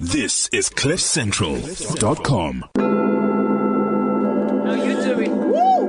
This is CliffCentral.com. How you doing? Woo!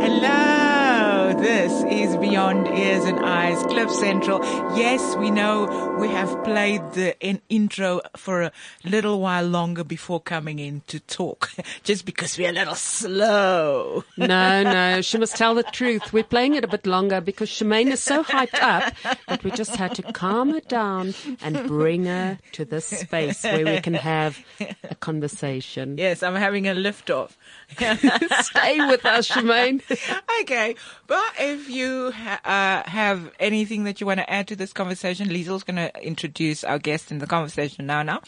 Hello, this is Beyond Ears and Eyes, Cliff Central. Yes, we know we have played the in- intro for a little while longer before coming in to talk, just because we're a little slow. No, no, she must tell the truth. We're playing it a bit longer because Shemaine is so hyped up that we just had to calm her down and bring her to this space where we can have a conversation. Yes, I'm having a lift off. Stay with us, Shemaine. okay, but if you ha- uh, have anything that you want to add to this conversation, Liesel's going to introduce our guest in the conversation now. Now,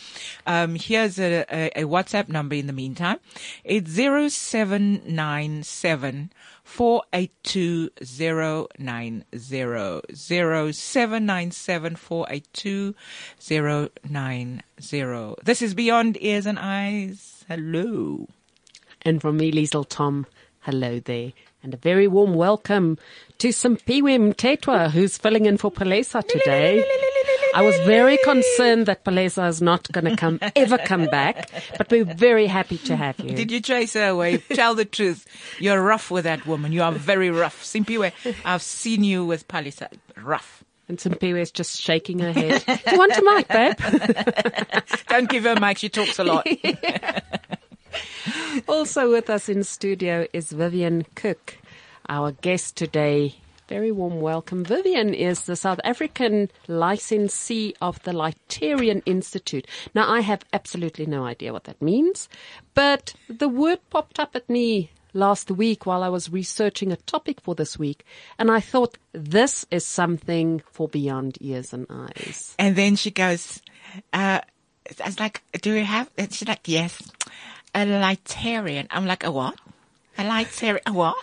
um, here's a, a, a WhatsApp number. In the meantime, it's zero seven nine seven. 482090 0797482090. This is Beyond Ears and Eyes. Hello. And from me, Liesel Tom, hello there. And a very warm welcome to Simpiwe Mtetwa, who's filling in for Palesa today. I was very concerned that Palesa is not going to come, ever come back, but we're very happy to have you. Did you chase her away? Tell the truth. You're rough with that woman. You are very rough. Simpiwe, I've seen you with Palesa. Rough. And Simpiwe is just shaking her head. Do you want a mic, babe? Don't give her a mic. She talks a lot. Also with us in studio is Vivian Cook, our guest today. Very warm welcome. Vivian is the South African licensee of the Lightarian Institute. Now, I have absolutely no idea what that means, but the word popped up at me last week while I was researching a topic for this week, and I thought this is something for beyond ears and eyes. And then she goes, uh, I was like, do we have, and she's like, yes, a Lightarian. I'm like, a what? A Lightarian, a what?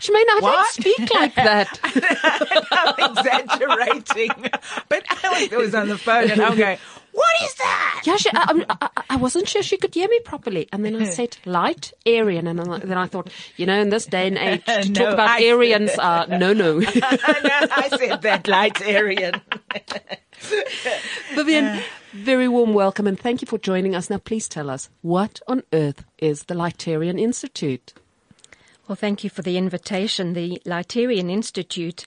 Shemaine, I What? don't speak like that. I'm exaggerating. But I was on the phone and I'm going, what is that? Yeah, she, I, I, I- wasn't sure she could hear me properly. And then I said light Aryan. And then I thought, you know, in this day and age, to No, talk about I- Aryans, uh, no, no. I said that Lightarian. Vivian, very warm welcome and thank you for joining us. Now, please tell us, what on earth is the Lightarian Institute? Well, thank you for the invitation. The Lightarian Institute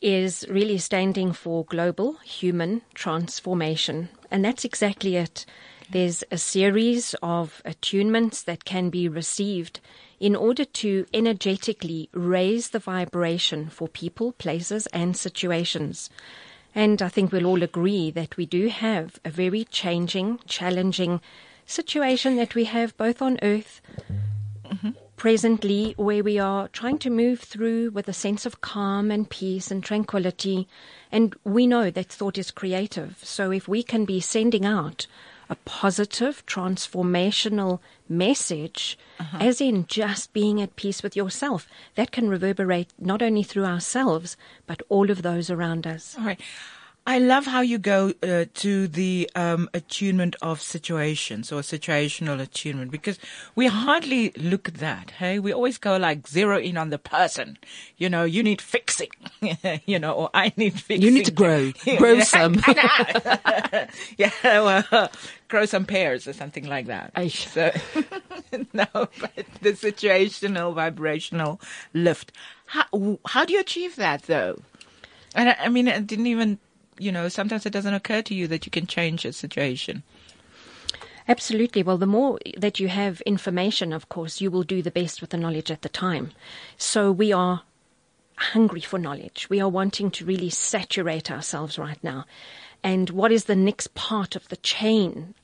is really standing for global human transformation, and that's exactly it. There's a series of attunements that can be received in order to energetically raise the vibration for people, places, and situations. And I think we'll all agree that we do have a very changing, challenging situation that we have both on Earth presently where we are trying to move through with a sense of calm and peace and tranquility. And we know that thought is creative. So if we can be sending out a positive, transformational message, uh-huh. as in just being at peace with yourself, that can reverberate not only through ourselves, but all of those around us. All right. I love how you go uh, to the um, attunement of situations or situational attunement because we hardly look at that. Hey, we always go like zero in on the person. You know, you need fixing. you know, or I need fixing. You need to grow. Grow some. yeah, well, grow some pears or something like that. Aish. So, no, but the situational vibrational lift. How, how do you achieve that though? And I, I mean, it didn't even, you know, sometimes it doesn't occur to you that you can change a situation. Absolutely. Well, the more that you have information, of course, you will do the best with the knowledge at the time. So we are hungry for knowledge. We are wanting to really saturate ourselves right now. And what is the next part of the chain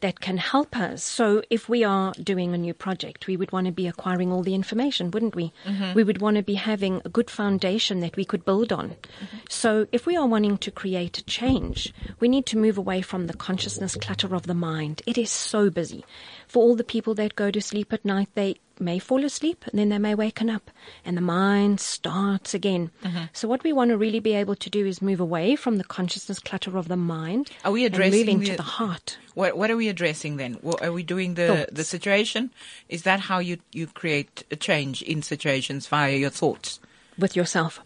that can help us? So if we are doing a new project, we would want to be acquiring all the information, wouldn't we? Mm-hmm. We would want to be having a good foundation that we could build on. Mm-hmm. So if we are wanting to create a change, we need to move away from the consciousness clutter of the mind. It is so busy. For all the people that go to sleep at night, they may fall asleep and then they may waken up and the mind starts again. Mm-hmm. So what we want to really be able to do is move away from the consciousness clutter of the mind Are we addressing move into the- the heart. What what are we addressing then? Are we doing the Thoughts. the situation? Is that how you you create a change in situations via your thoughts? with yourself.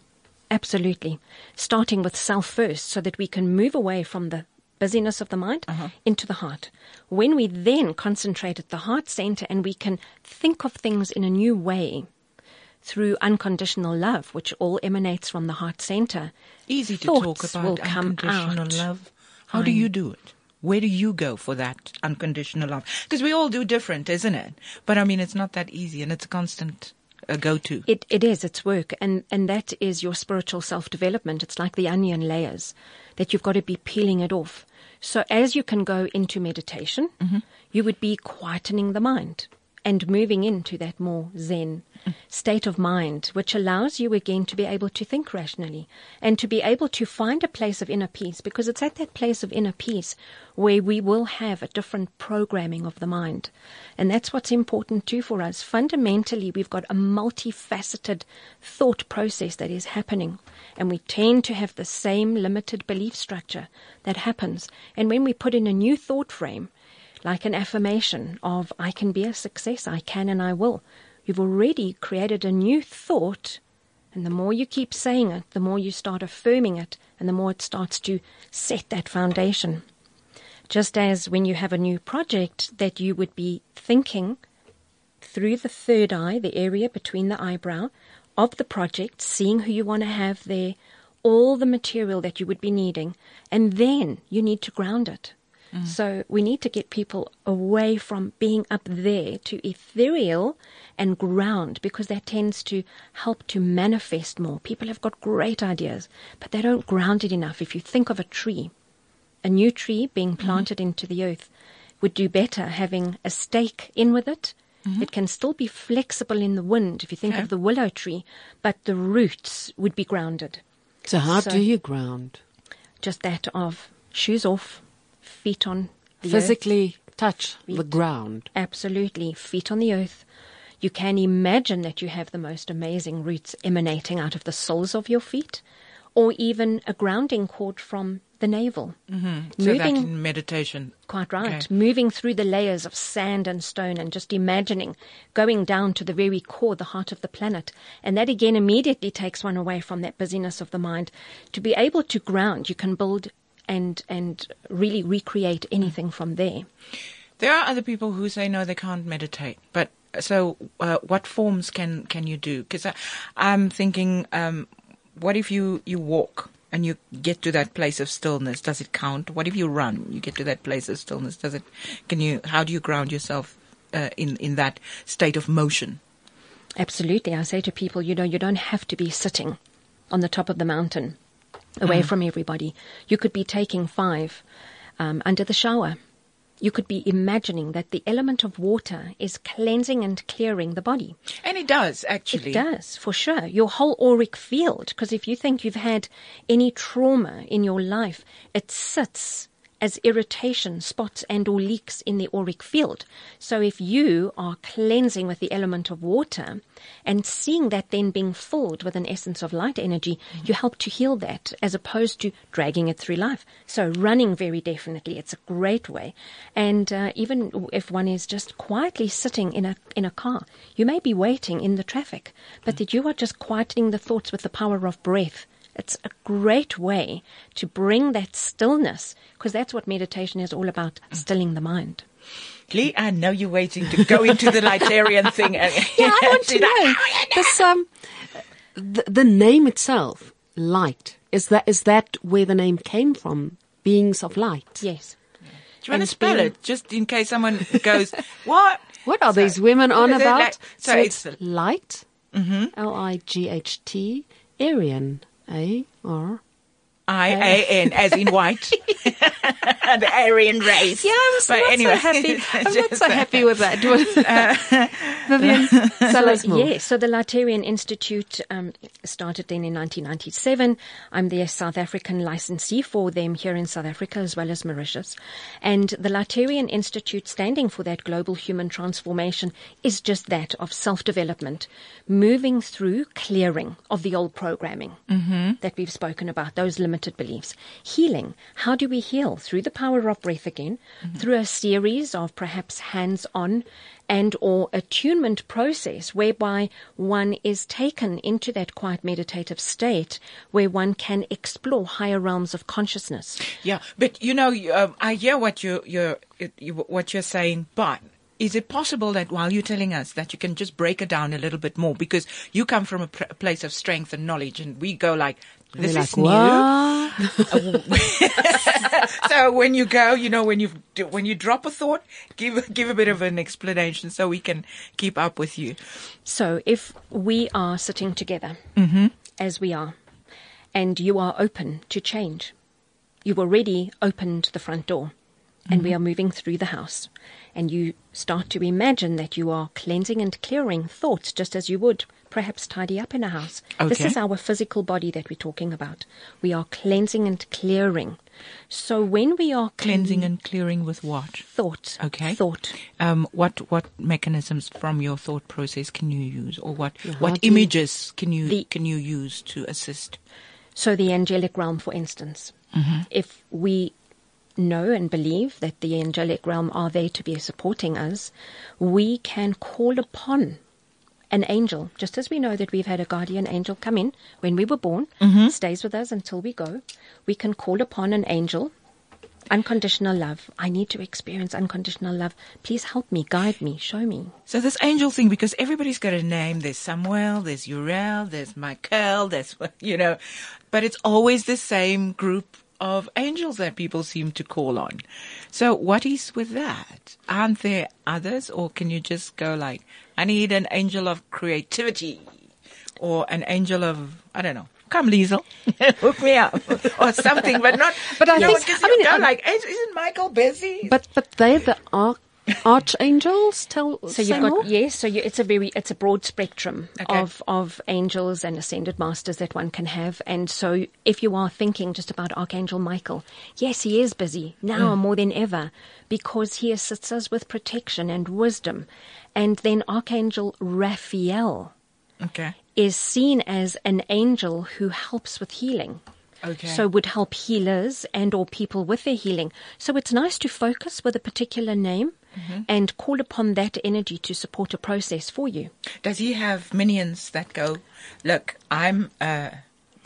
Absolutely. Starting with self first so that we can move away from the busyness of the mind into the heart. When we then concentrate at the heart center and we can think of things in a new way through unconditional love, which all emanates from the heart center, Easy to talk about will unconditional out. love. How do you do it? Where do you go for that unconditional love? Because we all do different, isn't it? But I mean, it's not that easy, and it's a constant uh, go-to. It it is. It's work, and and that is your spiritual self development. It's like the onion layers that you've got to be peeling it off. So as you can go into meditation, mm-hmm. you would be quietening the mind and moving into that more Zen state of mind, which allows you again to be able to think rationally and to be able to find a place of inner peace because it's at that place of inner peace where we will have a different programming of the mind. And that's what's important too for us. Fundamentally, we've got a multifaceted thought process that is happening. And we tend to have the same limited belief structure that happens. And when we put in a new thought frame, like an affirmation of, I can be a success, I can and I will, you've already created a new thought. And the more you keep saying it, the more you start affirming it, and the more it starts to set that foundation. Just as when you have a new project that you would be thinking through the third eye, the area between the eyebrow of the project, seeing who you want to have there, all the material that you would be needing, and then you need to ground it. Mm. So we need to get people away from being up there to ethereal and ground because that tends to help to manifest more. People have got great ideas, but they don't ground it enough. If you think of a tree, a new tree being mm-hmm. planted into the earth would do better having a stake in with it. Mm-hmm. It can still be flexible in the wind if you think Okay. of the willow tree, but the roots would be grounded. So how So- do you ground? Just that of shoes off, feet on the earth. Physically touch the ground. Absolutely, feet on the earth. You can imagine that you have the most amazing roots emanating out of the soles of your feet, or even a grounding cord from the navel. Mm-hmm. So that Moving in meditation. Quite right. Okay. Moving through the layers of sand and stone and just imagining going down to the very core, the heart of the planet. And that again immediately takes one away from that busyness of the mind. To be able to ground, you can build and, and really recreate anything from there. There are other people who say no, they can't meditate. But so, uh, what forms can can you do? Because I'm thinking, um, what if you you walk and you get to that place of stillness? Does it count? What if you run? You get to that place of stillness. Does it? Can you? How do you ground yourself uh, in in that state of motion? Absolutely. I say to people, you know, you don't have to be sitting on the top of the mountain away from everybody. You could be taking five um, under the shower. You could be imagining that the element of water is cleansing and clearing the body. And it does actually. It does, for sure. Your whole auric field, because if you think you've had any trauma in your life, it sits as irritation, spots and or leaks in the auric field. So if you are cleansing with the element of water and seeing that then being filled with an essence of light energy, you help to heal that as opposed to dragging it through life. So running very definitely, it's a great way. And uh, even if one is just quietly sitting in a in a car, you may be waiting in the traffic, but that you are just quietening the thoughts with the power of breath. It's a great way to bring that stillness, because that's what meditation is all about, stilling the mind. Lee, I know you're waiting to go into the Lightarian thing. Yeah, I want to know. This, um, the, the name itself, light, is that is that where the name came from? Beings of light. Yes. Do you want And to spell being- it, just in case someone goes, "What? What are So- these women on about? like- so so it's it's light, L I G H T, Aryan, A R I A N, as in white. the Aryan race. Yeah, I'm But not anyway, so happy. I'm not so uh, happy with that. Vivian, us more. Yes, so the Lightarian Institute um, started then in 1997. I'm the South African licensee for them here in South Africa as well as Mauritius. And the Lightarian Institute, standing for that global human transformation, is just that of self-development, moving through clearing of the old programming that we've spoken about, those limited beliefs. Healing. How do we heal? Through the power of breath again, through a series of perhaps hands-on and or attunement process whereby one is taken into that quiet meditative state where one can explore higher realms of consciousness. Yeah, but you know, um, I hear what you you're you, what you're saying, but is it possible that while you're telling us that you can just break it down a little bit more because you come from a, pr- a place of strength and knowledge, and we go like, this We're is like, new. Oh, so when you go, you know, when you when you drop a thought, give give a bit of an explanation so we can keep up with you. So if we are sitting together mm-hmm. as we are and you are open to change, you already opened the front door and we mm-hmm. are moving through the house and you start to imagine that you are cleansing and clearing thoughts just as you would perhaps tidy up in a house. This is our physical body that we're talking about. We are cleansing and clearing. So when we are Cleansing and clearing with what? thought, Okay. thought, Um, what what mechanisms from your thought process can you use, or what what images can you The- can you use to assist? So the angelic realm, for instance, if we know and believe that the angelic realm are there to be supporting us, we can call upon an angel, just as we know that we've had a guardian angel come in when we were born, mm-hmm. stays with us until we go. We can call upon an angel. Unconditional love. I need to experience unconditional love. Please help me, guide me, show me. So this angel thing, because everybody's got a name. There's Samuel, there's Uriel, there's Michael, there's you know, but it's always the same group of angels that people seem to call on. So what is with that? Aren't there others, or can you just go like, I need an angel of creativity, or an angel of I don't know. Come, Liesel, hook me up, or something, but not. But I know, think- I you mean, go um, like, isn't Michael busy? But but they're the arch archangels. Tell So you've more. got yes. So you, it's a very it's a broad spectrum Okay. of of angels and ascended masters that one can have. And so if you are thinking just about Archangel Michael, yes, he is busy now mm. more than ever because he assists us with protection and wisdom. And then Archangel Raphael okay. is seen as an angel who helps with healing. Okay. So would help healers and or people with their healing. So it's nice to focus with a particular name Mm-hmm. and call upon that energy to support a process for you. Does he have minions that go, look, I'm, uh,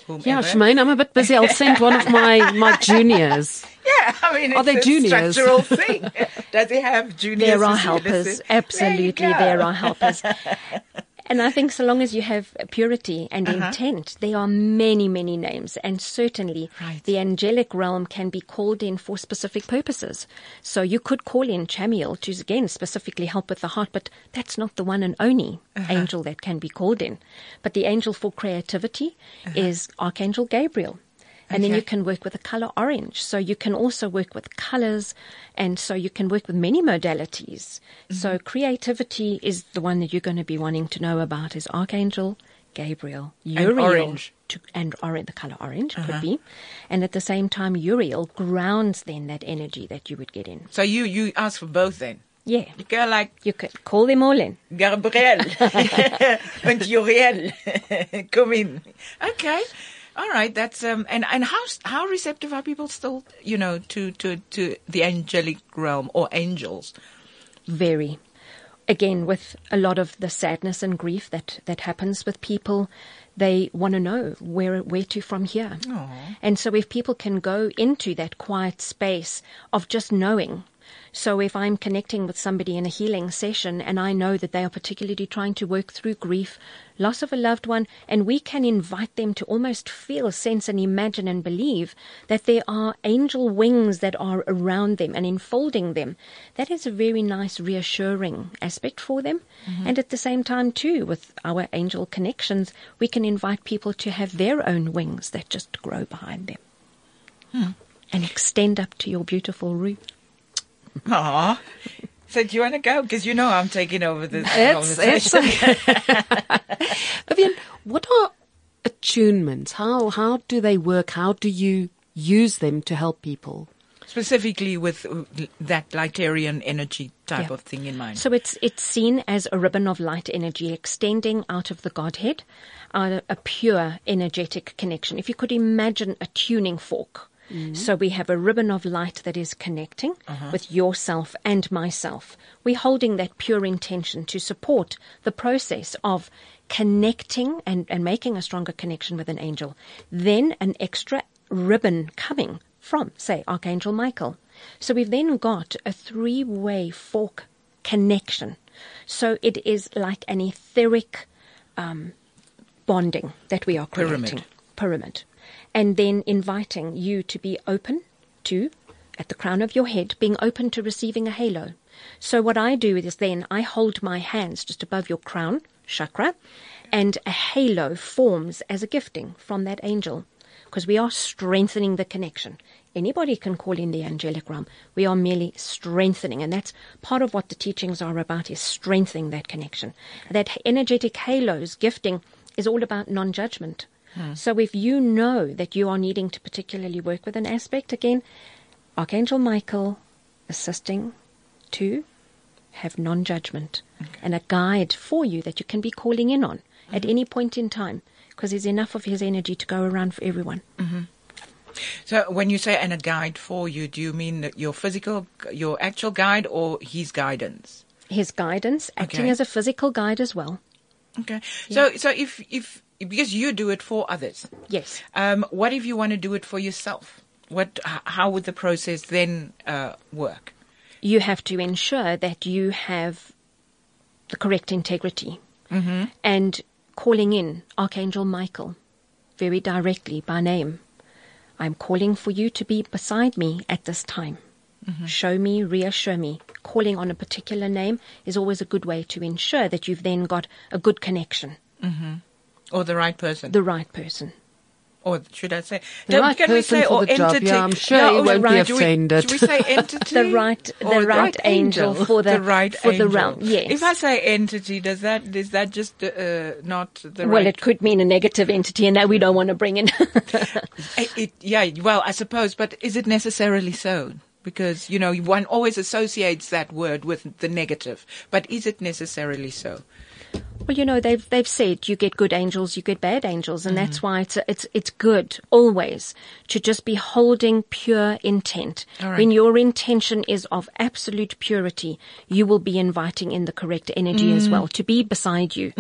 whomever. Yeah, Shemaine, I'm a bit busy. I'll send one of my, my juniors. Yeah, I mean, Are it's they a juniors? structural thing. Does he have juniors? There are helpers. Absolutely, There, there are helpers. And I think so long as you have purity and Uh-huh. intent, there are many, many names. And certainly Right. the angelic realm can be called in for specific purposes. So you could call in Chamuel to, again, specifically help with the heart, but that's not the one and only Uh-huh. angel that can be called in. But the angel for creativity is Archangel Gabriel. And then Uh-huh. You can work with the color orange. So you can also work with colors. And so you can work with many modalities. Mm-hmm. So creativity is the one that you're going to be wanting to know about is Archangel Gabriel. Uriel. orange. To, and or, the color orange could be. And at the same time, Uriel grounds then that energy that you would get in. So you, you ask for both then? Yeah. You go like, You could call them all in. Gabriel and Uriel, come in. Okay. All right, that's um, and and how how receptive are people still, you know, to to to the angelic realm or angels? very. Again with a lot of the sadness and grief that that happens with people they want to know where where to from here. And so if people can go into that quiet space of just knowing so if i'm connecting with somebody in a healing session and i know that they are particularly trying to work through grief loss of a loved one and we can invite them to almost feel sense and imagine and believe that there are angel wings that are around them and enfolding them that is a very nice reassuring aspect for them. Mm-hmm. And at the same time too with our angel connections we can invite people to have their own wings that just grow behind them hmm. and extend up to your beautiful roof. Aw. So do you want to go? Because you know I'm taking over this It's, it's conversation. Vivian, what are attunements? How how do they work? How do you use them to help people? Specifically with uh, that Lightarian energy type Yeah. of thing in mind. So it's it's seen as a ribbon of light energy extending out of the Godhead, uh, a pure energetic connection. If you could imagine a tuning fork. So we have a ribbon of light that is connecting with yourself and myself. We're holding that pure intention to support the process of connecting and, and making a stronger connection with an angel. Then an extra ribbon coming from, say, Archangel Michael. So we've then got a three way fork connection. So it is like an etheric um, bonding that we are creating. Pyramid. Pyramid. And then inviting you to be open to, at the crown of your head, being open to receiving a halo. So what I do is then I hold my hands just above your crown chakra, and a halo forms as a gifting from that angel because we are strengthening the connection. Anybody can call in the angelic realm. We are merely strengthening, and that's part of what the teachings are about is strengthening that connection. That energetic halos gifting is all about non-judgment. Hmm. So if you know that you are needing to particularly work with an aspect, again, Archangel Michael assisting to have non judgment and a guide for you that you can be calling in on at mm-hmm. any point in time because there's enough of his energy to go around for everyone. Mm-hmm. So when you say and a guide for you, do you mean that your physical, your actual guide or his guidance? His guidance, acting Okay. as a physical guide as well. Okay. So so if if because you do it for others, Yes. um, what if you want to do it for yourself? What how would the process then uh, work? You have to ensure that you have the correct integrity. Mm-hmm. And calling in Archangel Michael very directly by name. I'm calling for you to be beside me at this time. Show me, reassure me. Calling on a particular name is always a good way to ensure that you've then got a good connection, Or the right person? the right person. or should I say The right can we say for or the job. Yeah, I'm sure No, he won't be right, do we- offended. Should we say entity? The right, the right angel for the, the right for the realm. Yes. If I say entity, does that is that just uh, not the well, right? it could mean a negative entity, and that we don't want to bring in. It, it, yeah, well, I suppose, but is it necessarily so? Because you know, one always associates that word with the negative, but is it necessarily so? Well, you know, they've they've said you get good angels, you get bad angels, and Mm-hmm. that's why it's it's it's good always to just be holding pure intent. Right. When your intention is of absolute purity, you will be inviting in the correct energy Mm. as well to be beside you,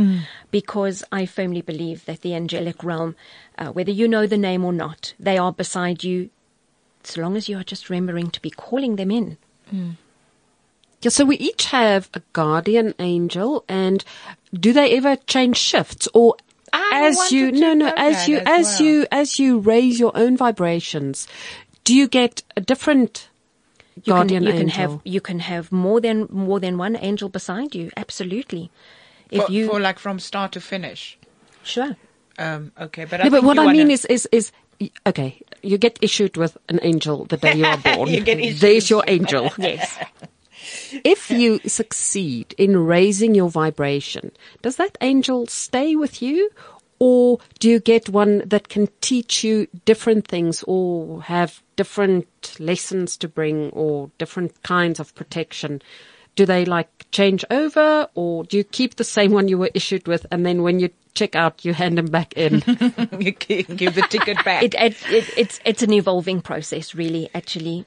because I firmly believe that the angelic realm, uh, whether you know the name or not, they are beside you, so long as you are just remembering to be calling them in. Yeah, so we each have a guardian angel, and do they ever change shifts or? I as you no no know as you as as well. you as you raise your own vibrations, do you get a different You guardian can, you can angel? have you can have more than more than one angel beside you. Absolutely. If for, you for like from start to finish. sure. Um, okay, but I No, but what I wanna- mean is, is, is, okay, you get issued with an angel the day you are born. You get issued. There's your angel. Yes. If you succeed in raising your vibration, does that angel stay with you? Or do you get one that can teach you different things or have different lessons to bring or different kinds of protection? Do they like change over or do you keep the same one you were issued with and then when you check out you hand them back in? you give the ticket back. it, it, it, it's it's an evolving process, really. Actually,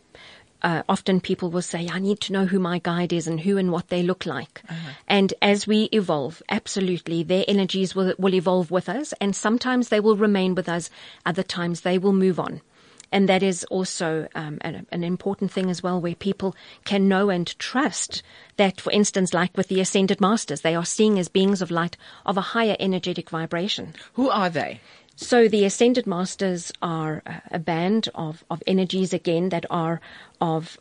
uh, often people will say, "I need to know who my guide is and who and what they look like." And as we evolve, absolutely, their energies will will evolve with us, and sometimes they will remain with us. Other times they will move on. And that is also um, an, an important thing as well, where people can know and trust that, for instance, like with the ascended masters, they are seen as beings of light of a higher energetic vibration. Who are they? So the Ascended Masters are a band of, of energies again that are of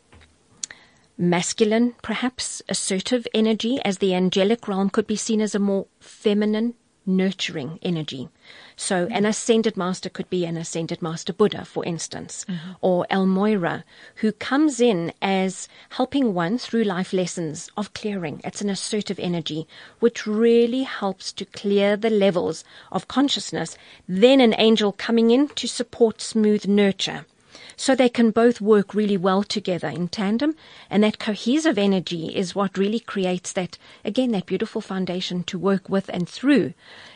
masculine, perhaps assertive energy, as the angelic realm could be seen as a more feminine nurturing energy. So an ascended master could be an ascended master Buddha, for instance, mm-hmm. or El Morya, who comes in as helping one through life lessons of clearing. It's an assertive energy, which really helps to clear the levels of consciousness. Then an angel coming in to support smooth nurture. So they can both work really well together in tandem. And that cohesive energy is what really creates that, again, that beautiful foundation to work with and through.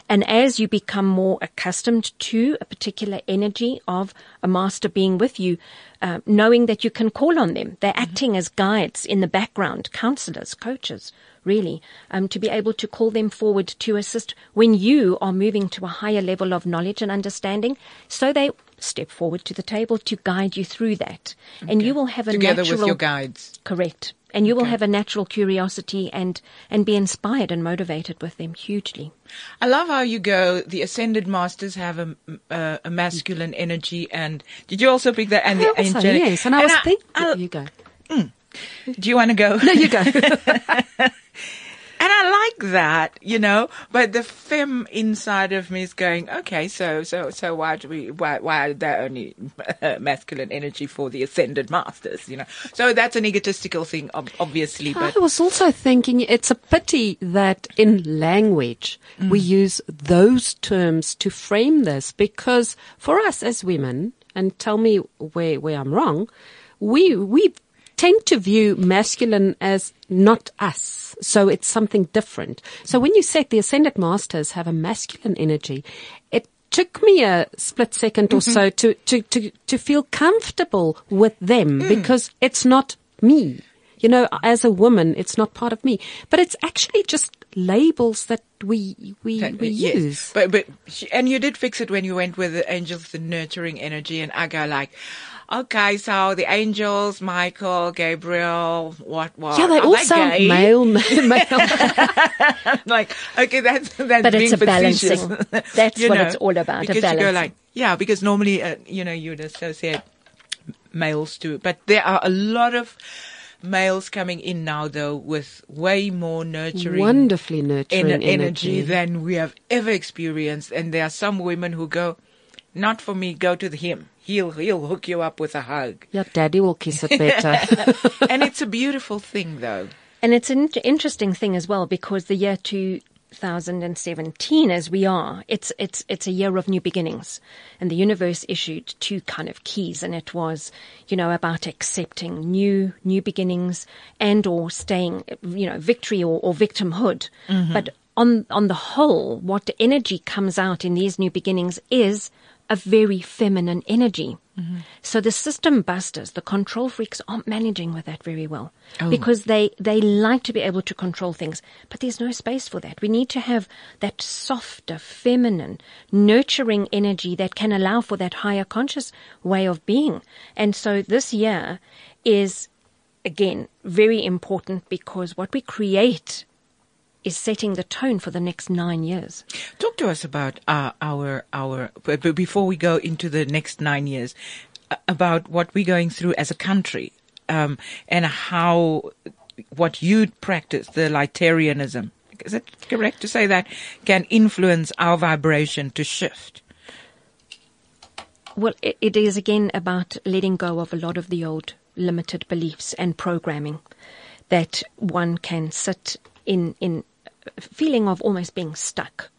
And as you become more accustomed to a particular energy of a master being with you, uh, knowing that you can call on them, they're acting as guides in the background, counselors, coaches, really, um, to be able to call them forward to assist when you are moving to a higher level of knowledge and understanding. So they step forward to the table to guide you through that. And you will have a Together natural, with your guides. correct. And you will Okay. have a natural curiosity and, and be inspired and motivated with them hugely. I love how you go. The ascended masters have a, a, a masculine energy, and did you also pick that? And I the also, angelic. yes, and I was thinking, I- you go. Hmm. do you want to go? No, you go. And I like that, you know, but the femme inside of me is going, okay, so, so, so why do we, why, why are there only masculine energy for the ascended masters, you know? So that's an egotistical thing, obviously, but I was also thinking it's a pity that in language mm. we use those terms to frame this because for us as women, and tell me where, where I'm wrong, we, we tend to view masculine as not us. So it's something different. So when you said the ascended masters have a masculine energy, it took me a split 2nd or mm-hmm. so to, to, to, to feel comfortable with them mm. because it's not me. You know, as a woman, it's not part of me, but it's actually just labels that we, we, we Yes. use. But but and you did fix it when you went with the angels, the nurturing energy, and I go like, okay, so the angels, Michael, Gabriel, what what? yeah, they all sound gay? male, male, like okay, that's that's But being it's a facetious. balancing. That's You what know, it's all about, a Because you go like, yeah, because normally, uh, you know, you'd associate males too, but there are a lot of males coming in now though with way more nurturing wonderfully nurturing ener- energy. energy than we have ever experienced. And there are some women who go, not for me, go to him. He'll, he'll hook you up with a hug. Yeah, daddy will kiss it better. and it's a beautiful thing though. And it's an interesting thing as well because the year 2017, as we are, it's it's it's a year of new beginnings, and the universe issued two kind of keys, and it was, you know, about accepting new new beginnings and or staying, you know, victory or, or victimhood. Mm-hmm. But on on the whole, what energy comes out in these new beginnings is a very feminine energy. So the system busters, the control freaks aren't managing with that very well oh. because they, they like to be able to control things, but there's no space for that. We need to have that softer, feminine, nurturing energy that can allow for that higher conscious way of being. And so this year is again very important because what we create is setting the tone for the next nine years. Talk to us about uh, our our but before we go into the next nine years, uh, about what we're going through as a country, um, and how what you practice, the Lightarianism, is it correct to say that can influence our vibration to shift? Well, it, is again about letting go of a lot of the old limited beliefs and programming that one can sit in in feeling of almost being stuck.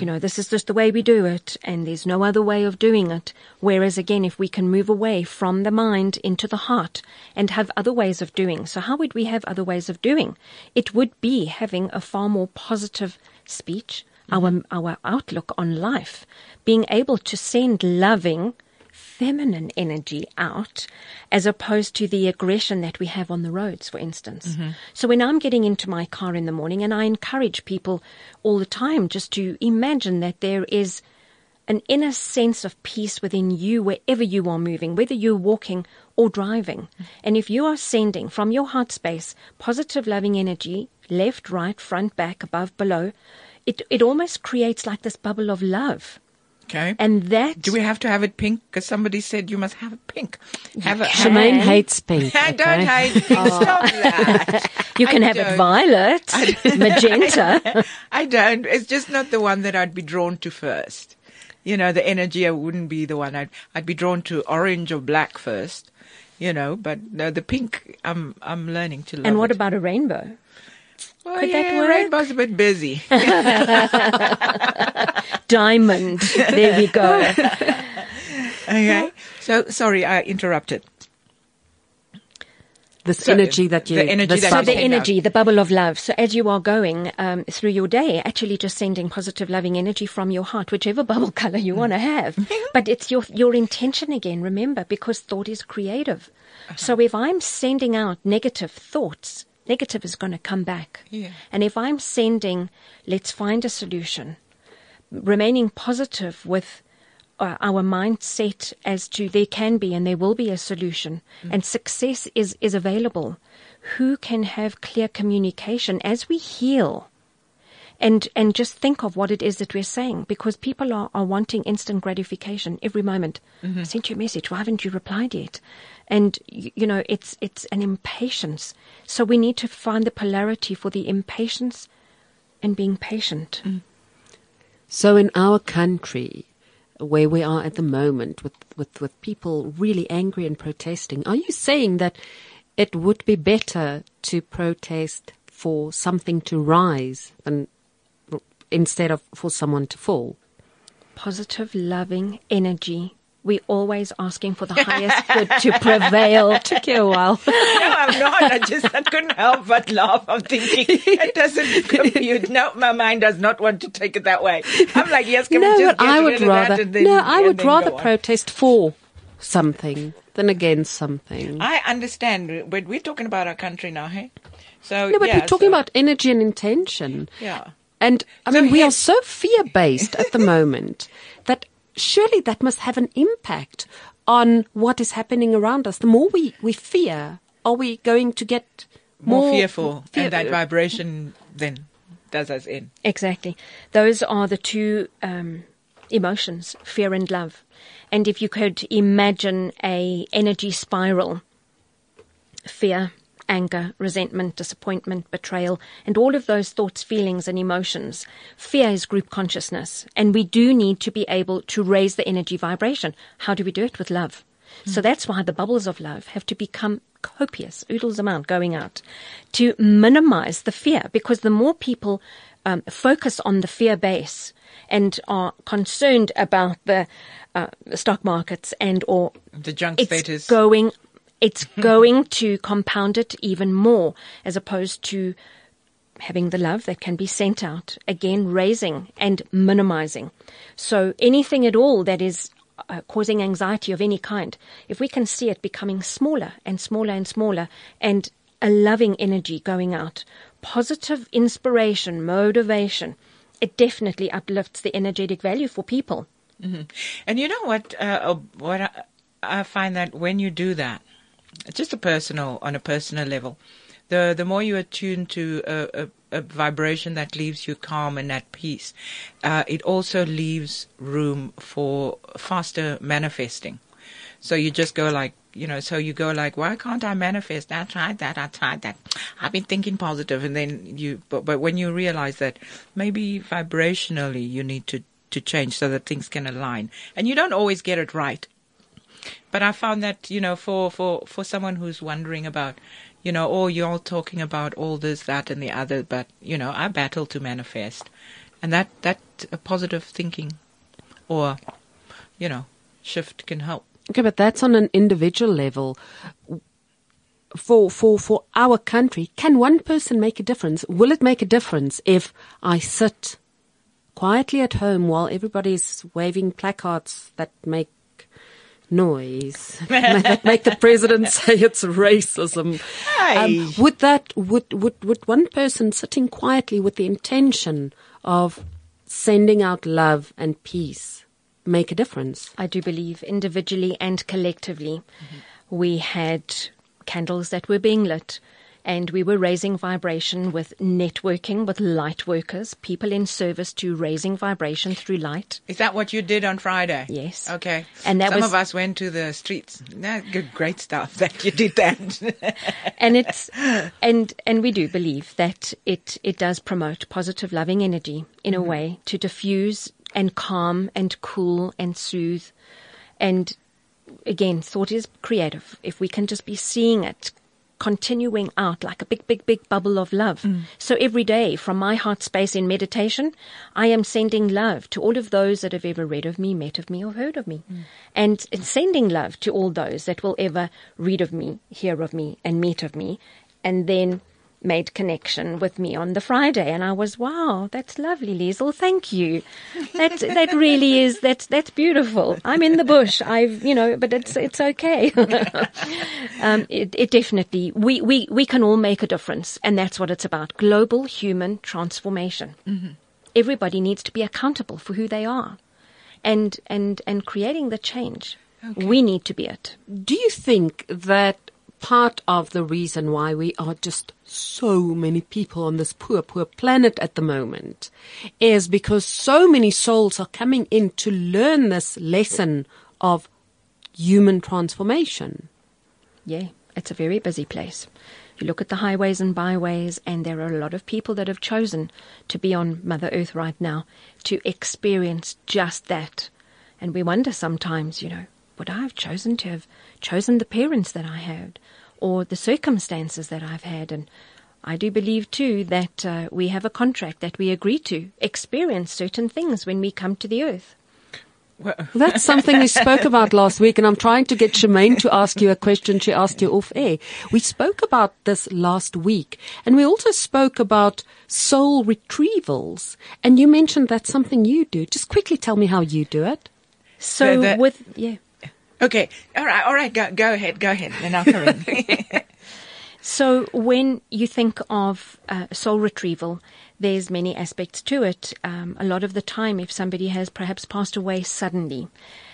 You know, this is just the way we do it, and there's no other way of doing it. Whereas, again, if we can move away from the mind into the heart and have other ways of doing, so how would we have other ways of doing? It would be having a far more positive speech, our our outlook on life, being able to send loving feminine energy out as opposed to the aggression that we have on the roads, for instance. Mm-hmm. So when I'm getting into my car in the morning, and I encourage people all the time just to imagine that there is an inner sense of peace within you wherever you are moving, whether you're walking or driving. Mm-hmm. And if you are sending from your heart space positive, loving energy, left, right, front, back, above, below, it, it almost creates like this bubble of love Okay. And that Do we have to have it pink? Because somebody said you must have it pink. Have it. can. Shemaine hates pink. I don't hate pink. Oh. Stop that. you can I have it don't. violet, magenta. I don't. It's just not the one that I'd be drawn to first. You know, the energy I wouldn't be the one. I'd I'd be drawn to orange or black first. You know, but no, the pink. I'm I'm learning to love. and what it. about a rainbow? Well, could that yeah, work? Rainbow's a bit busy. Diamond. there we go. okay. So sorry, I interrupted. This So, energy that you, the energy this that So the Send out. energy, the bubble of love. So as you are going um, through your day, actually just sending positive, loving energy from your heart, whichever bubble color you want to have. but it's your your intention again. Remember, because thought is creative. So if I'm sending out negative thoughts, negative is going to come back. Yeah. And if I'm sending, let's find a solution, remaining positive with uh, our mindset as to there can be and there will be a solution and success is, is available. Who can have clear communication as we heal? And, and just think of what it is that we're saying because people are, are wanting instant gratification every moment. I sent you a message. Why haven't you replied yet? And, you know, it's, it's an impatience. So we need to find the polarity for the impatience and being patient. Mm. So in our country, where we are at the moment, with, with, with people really angry and protesting, are you saying that it would be better to protest for something to rise than instead of for someone to fall? positive, loving energy. We're always asking for the highest good to prevail. Took you a while. no, I'm not. I just I couldn't help but laugh. I'm thinking it doesn't compute. No, my mind does not want to take it that way. I'm like, yes, can we no, just get I would rather then- no, I would rather protest for something than against something. I understand, but we're talking about our country now, hey? So no, but yeah, we're talking so- about energy and intention. yeah. And I So mean, we are so fear based at the moment that surely that must have an impact on what is happening around us. The more we, we fear, are we going to get more, more, fearful, fear- and that vibration then does us in. Exactly. Those are the two um, emotions, fear and love. And if you could imagine a energy spiral, fear, anger, resentment, disappointment, betrayal, and all of those thoughts, feelings, and emotions. Fear is group consciousness, and we do need to be able to raise the energy vibration. How do we do it? With love. So that's why the bubbles of love have to become copious, oodles amount going out, to minimize the fear, because the more people um, focus on the fear base and are concerned about the uh, stock markets and or The junk it's status. going it's going to compound it even more as opposed to having the love that can be sent out again raising and minimizing. So anything at all that is uh, causing anxiety of any kind if we can see it becoming smaller and smaller and smaller and a loving energy going out positive inspiration motivation it definitely uplifts the energetic value for people. And you know what? Uh, uh, what I, I find that when you do that, just a personal on a personal level, the the more you attune to a, a, a vibration that leaves you calm and at peace, uh, it also leaves room for faster manifesting. So you just go like, you know, so you go like, why can't I manifest? I tried that, I tried that. I've been thinking positive, and then you, but, but when you realize that maybe vibrationally you need to to change so that things can align, and you don't always get it right. But I found that you know, for for for someone who's wondering about, you know, oh, you're all talking about all this, that, and the other, but you know, I battle to manifest, and that that uh, positive thinking, or, you know, shift can help. Okay, but that's on an individual level. For for for our country, can one person make a difference? Will it make a difference if I sit quietly at home while everybody's waving placards that make noise that make the president say it's racism? Hey. Um, would that would would would one person sitting quietly with the intention of sending out love and peace make a difference? I do believe individually and collectively. We had candles that were being lit And we were raising vibration with networking with light workers, people in service to raising vibration through light. Is that what you did on Friday? Yes. Okay. And that some was- of us went to the streets. Good, great stuff that you did that. and it's and and we do believe that it it does promote positive loving energy in a mm-hmm. way to diffuse and calm and cool and soothe and again thought is creative if we can just be seeing it continuing out like a big big big bubble of love. Mm. So every day from my heart space in meditation i am sending love to all of those that have ever read of me met of me or heard of me. And, and sending love to all those that will ever read of me hear of me and meet of me. And then made connection with me on the Friday and I was wow that's lovely Liesel. Thank you. That that really is that's that's beautiful. I'm in the bush. I've you know but it's it's okay. Um, it, it definitely we, we we can all make a difference and that's what it's about global human transformation. Everybody needs to be accountable for who they are and and and creating the change. We need to be it. Do you think that part of the reason why we are just so many people on this poor, poor planet at the moment is because so many souls are coming in to learn this lesson of human transformation? Yeah, it's a very busy place. You look at the highways and byways, and there are a lot of people that have chosen to be on Mother Earth right now to experience just that. And we wonder sometimes, you know, would I have chosen to have chosen the parents that I had or the circumstances that I've had? And I do believe too that uh, we have a contract that we agree to experience certain things when we come to the earth. That's something we spoke about last week, and I'm trying to get Shemaine to ask you a question she asked you off air. We spoke about this last week, and we also spoke about soul retrievals, and you mentioned that's something you do. Just quickly tell me how you do it. So The- the- with yeah. Okay. All right. All right. Go, go ahead. Go ahead. Then I'll come in. So when you think of uh, soul retrieval, there's many aspects to it. Um, a lot of the time, if somebody has perhaps passed away suddenly,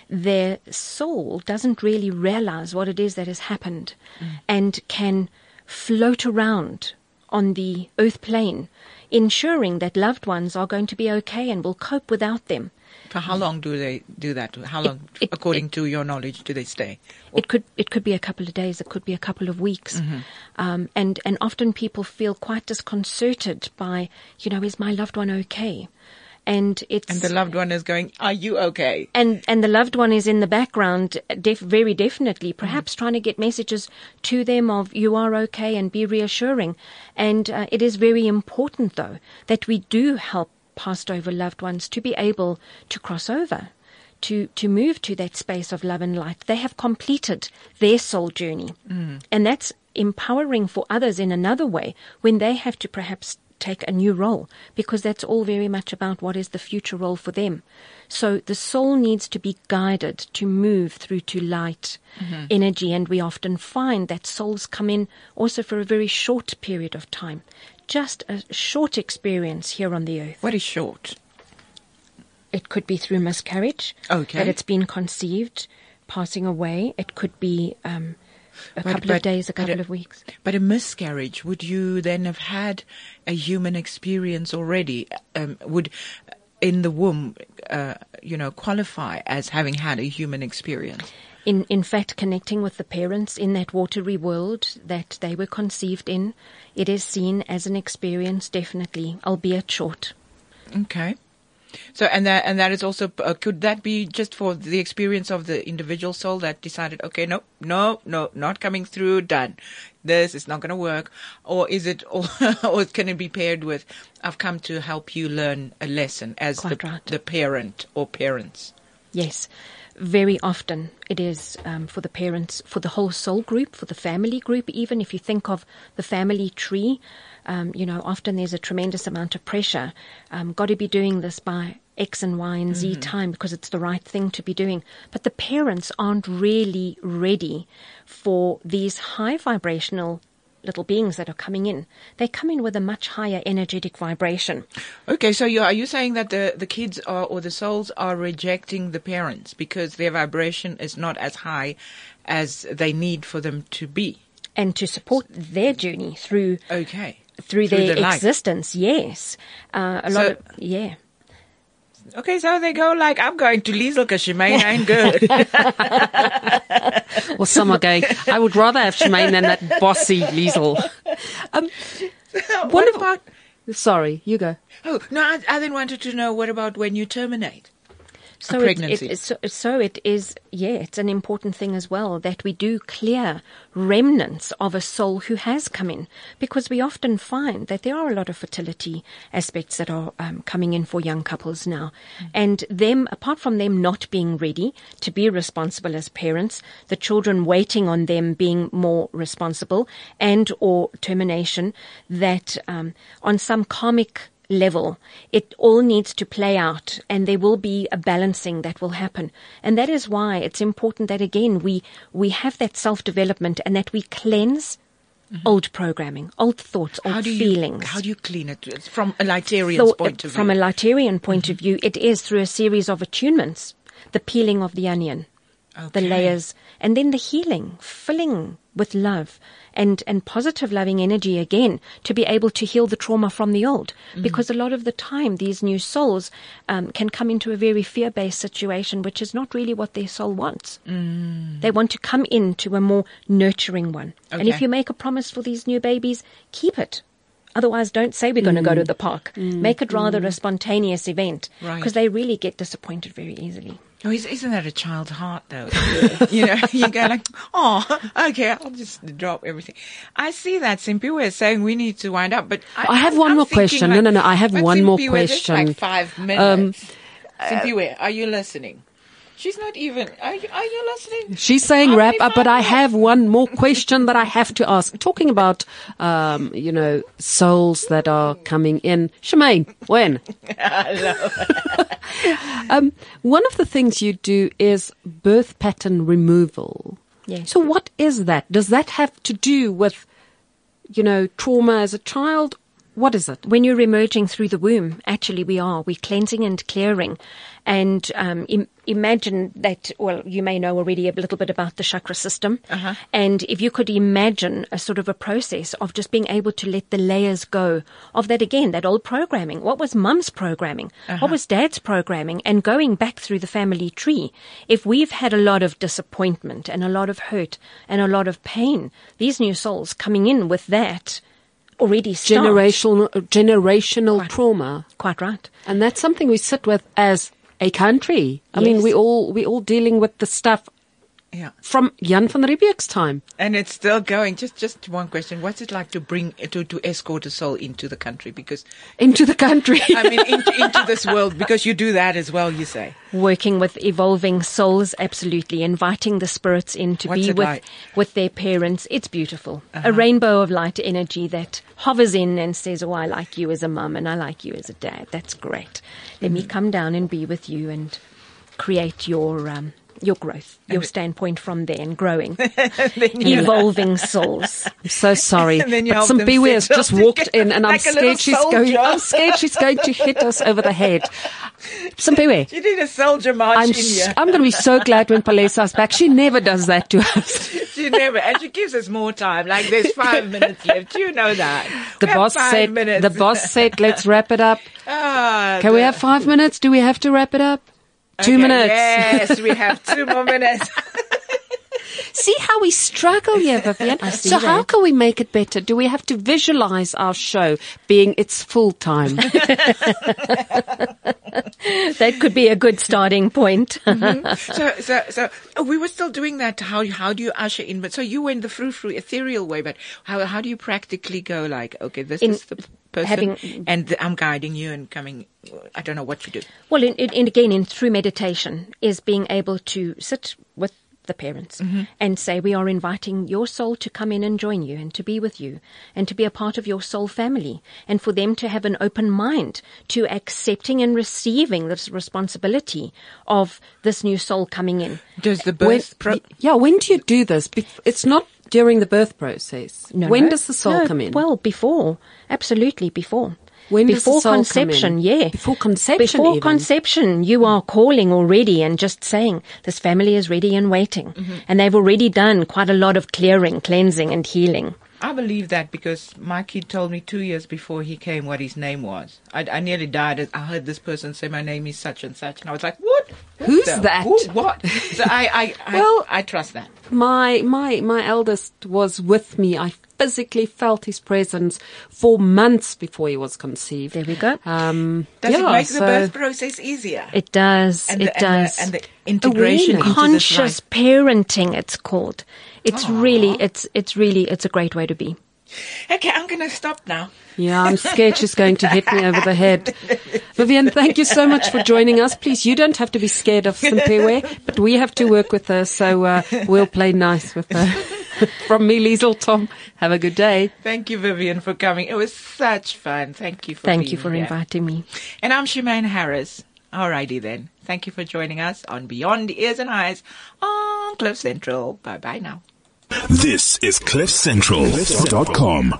their soul doesn't really realize what it is that has happened and can float around on the earth plane, ensuring that loved ones are going to be okay and will cope without them. For how long do they do that? How long, it- according to your knowledge, do they stay? It could it could be a couple of days, it could be a couple of weeks, um, and and often people feel quite disconcerted by you know is my loved one okay, and it's And the loved one is going, "Are you okay?" and and the loved one is in the background, def- very definitely, perhaps trying to get messages to them of you are okay and be reassuring. And uh, it is very important, though, that we do help passed over loved ones to be able to cross over. To, to move to that space of love and light. They have completed their soul journey. Mm. And that's empowering for others in another way when they have to perhaps take a new role because that's all very much about what is the future role for them. So the soul needs to be guided to move through to light energy and we often find that souls come in also for a very short period of time. Just a short experience here on the earth. What is short? It could be through miscarriage. Okay. That it's been conceived, passing away. It could be um, a But- couple but- of days, a couple it- of weeks. But a miscarriage, would you then have had a human experience already? Um, would in the womb, uh, you know, qualify as having had a human experience? In in fact, connecting with the parents in that watery world that they were conceived in, it is seen as an experience, definitely, albeit short. Okay. So, and that and that is also uh, could that be just for the experience of the individual soul that decided, okay, no, no, no, not coming through, done. This is not going to work, or is it, or, or can it be paired with, I've come to help you learn a lesson as the right. the parent or parents. Yes, very often it is um, for the parents, for the whole soul group, for the family group. Even if you think of the family tree, um, you know, often there's a tremendous amount of pressure. Um, got to be doing this by X and Y and Z time because it's the right thing to be doing. But the parents aren't really ready for these high vibrational little beings that are coming in. They come in with a much higher energetic vibration. Okay, so you are you saying that the the kids are or the souls are rejecting the parents because their vibration is not as high as they need for them to be? and to support their journey through Okay. Through, Through their the life. existence. Yes, uh, a lot of yeah. Okay, so they go like, I'm going to Liesel because Shemaine ain't good. Or some are going, I would rather have Shemaine than that bossy Liesel. Um, what about? sorry, you go. Oh no, I, I then wanted to know what about when you terminate? So pregnancy. It, it, so, so it is, yeah, it's an important thing as well that we do clear remnants of a soul who has come in because we often find that there are a lot of fertility aspects that are um, coming in for young couples now. And them, apart from them not being ready to be responsible as parents, the children waiting on them being more responsible and or termination that um, on some karmic level, it all needs to play out and there will be a balancing that will happen. And that is why it's important that again we, we have that self development and that we cleanse old programming, old thoughts, old Mm-hmm. How do you feelings. how do you clean it It's from a Lightarian's point of from view? Mm-hmm. a Lightarian point of view, it is through a series of attunements, the peeling of the onion, the layers, and then the healing, filling with love and, and positive loving energy again to be able to heal the trauma from the old. Mm-hmm. Because a lot of the time, these new souls um, can come into a very fear based situation, which is not really what their soul wants. Mm. They want to come into a more nurturing one. And if you make a promise for these new babies, keep it. Otherwise, don't say we're going to go to the park. Make it rather a spontaneous event Right. because they really get disappointed very easily. Oh, is- isn't that a child's heart, though? you know, you go like, oh, okay, I'll just drop everything. I see that Simpi was saying we need to wind up, but I, I have one I'm more question. like- No, no, no, I have one more Simpiwe, just question. Like five um, minutes. Simpiwe, are you listening? She's not even. Are you, are you listening? She's saying How wrap many up, but I have one more question that I have to ask. Talking about, um, you know, souls that are coming in. Shemaine, when? um, one of the things you do is birth pattern removal. Yes. So what is that? Does that have to do with, you know, trauma as a child? What is it? When you're emerging through the womb, actually we are. We're cleansing and clearing. And um, Im- imagine that, well, you may know already a little bit about the chakra system. And if you could imagine a sort of a process of just being able to let the layers go of that again, that old programming. What was mum's programming? What was dad's programming? And going back through the family tree. If we've had a lot of disappointment and a lot of hurt and a lot of pain, these new souls coming in with that already start. Generational, uh, generational trauma. Quite right. And that's something we sit with as a country. I mean, we all, we all dealing with the stuff Yeah, from Jan van Riebeeck's time. and it's still going. Just, just one question: What's it like to bring to to escort a soul into the country? Because into the country. I mean, into, into this world. Because you do that as well. You say. Working with evolving souls, absolutely. Inviting the spirits in to What's be with, like? Uh-huh. with their parents. It's beautiful. A rainbow of light energy that hovers in and says, Oh, I like you as a mum and I like you as a dad. That's great. Let Mm-hmm. me come down and be with you and create your, um, your growth, your standpoint from there and growing. Evolving souls. I'm so sorry. And then you but some them Biwi has just walked in and I'm like a little scared she's going. I'm scared she's going to hit us over the head. Some Biwi. You need a soldier march I'm in s- here. I'm going to be so glad when Palesa's back. She never does that to us. She never, and she gives us more time. Like there's five minutes left. You know that. The We have boss five said minutes. the boss said let's wrap it up. Ah, Can we have 5 minutes? Do we have to wrap it up? 2 Okay, minutes. Yes, we have two more minutes. See how we struggle here, Vivian. see So how can we make it better? Do we have to visualize our show being its full time? That could be a good starting point. Mm-hmm. so, so, so oh, we were still doing that. How, how do you usher in? But so you went the frou frou ethereal way, but how, how do you practically go? Like, okay, this In is the person, having- and th- I'm guiding you and coming. I don't know what you do. Well, in, in, in again, in through meditation, is being able to sit with the parents mm-hmm. and say, "We are inviting your soul to come in and join you, and to be with you, and to be a part of your soul family, and for them to have an open mind to accepting and receiving this responsibility of this new soul coming in." Does the When, birth? pro- yeah, when do you do this? It's not during the birth process. No, when no. does the soul No, come in? Well, before, absolutely before. When before conception, yeah. Before conception Before even? conception, you are calling already and just saying, this family is ready and waiting. Mm-hmm. And they've already done quite a lot of clearing, cleansing and healing. I believe that because my kid told me two years before he came what his name was. I, I nearly died. As I heard this person say my name is such and such, and I was like, "What? What Who's the- that?" Who, what?" So I, I, I, Well- I trust that. My my my eldest was with me. I physically felt his presence for months before he was conceived. There we go. Um, Does yeah, it make so the birth process easier? It does. and it the, does. And the, and the integration into Conscious this life. parenting, it's called. It's really, it's, it's really, it's a great way to be. Okay, I'm going to stop now. yeah, I'm scared she's going to hit me over the head. Vivian, thank you so much for joining us. Please, you don't have to be scared of Simpiwe, but we have to work with her, so uh, we'll play nice with her. From me, Liesel, Tom, have a good day. Thank you, Vivian, for coming. It was such fun. Thank you for Thank being you for here. inviting me. And I'm Shemaine Harris. Alrighty then. Thank you for joining us on Beyond Ears and Eyes on Cliff Central. Bye bye now. This is CliffCentral.com.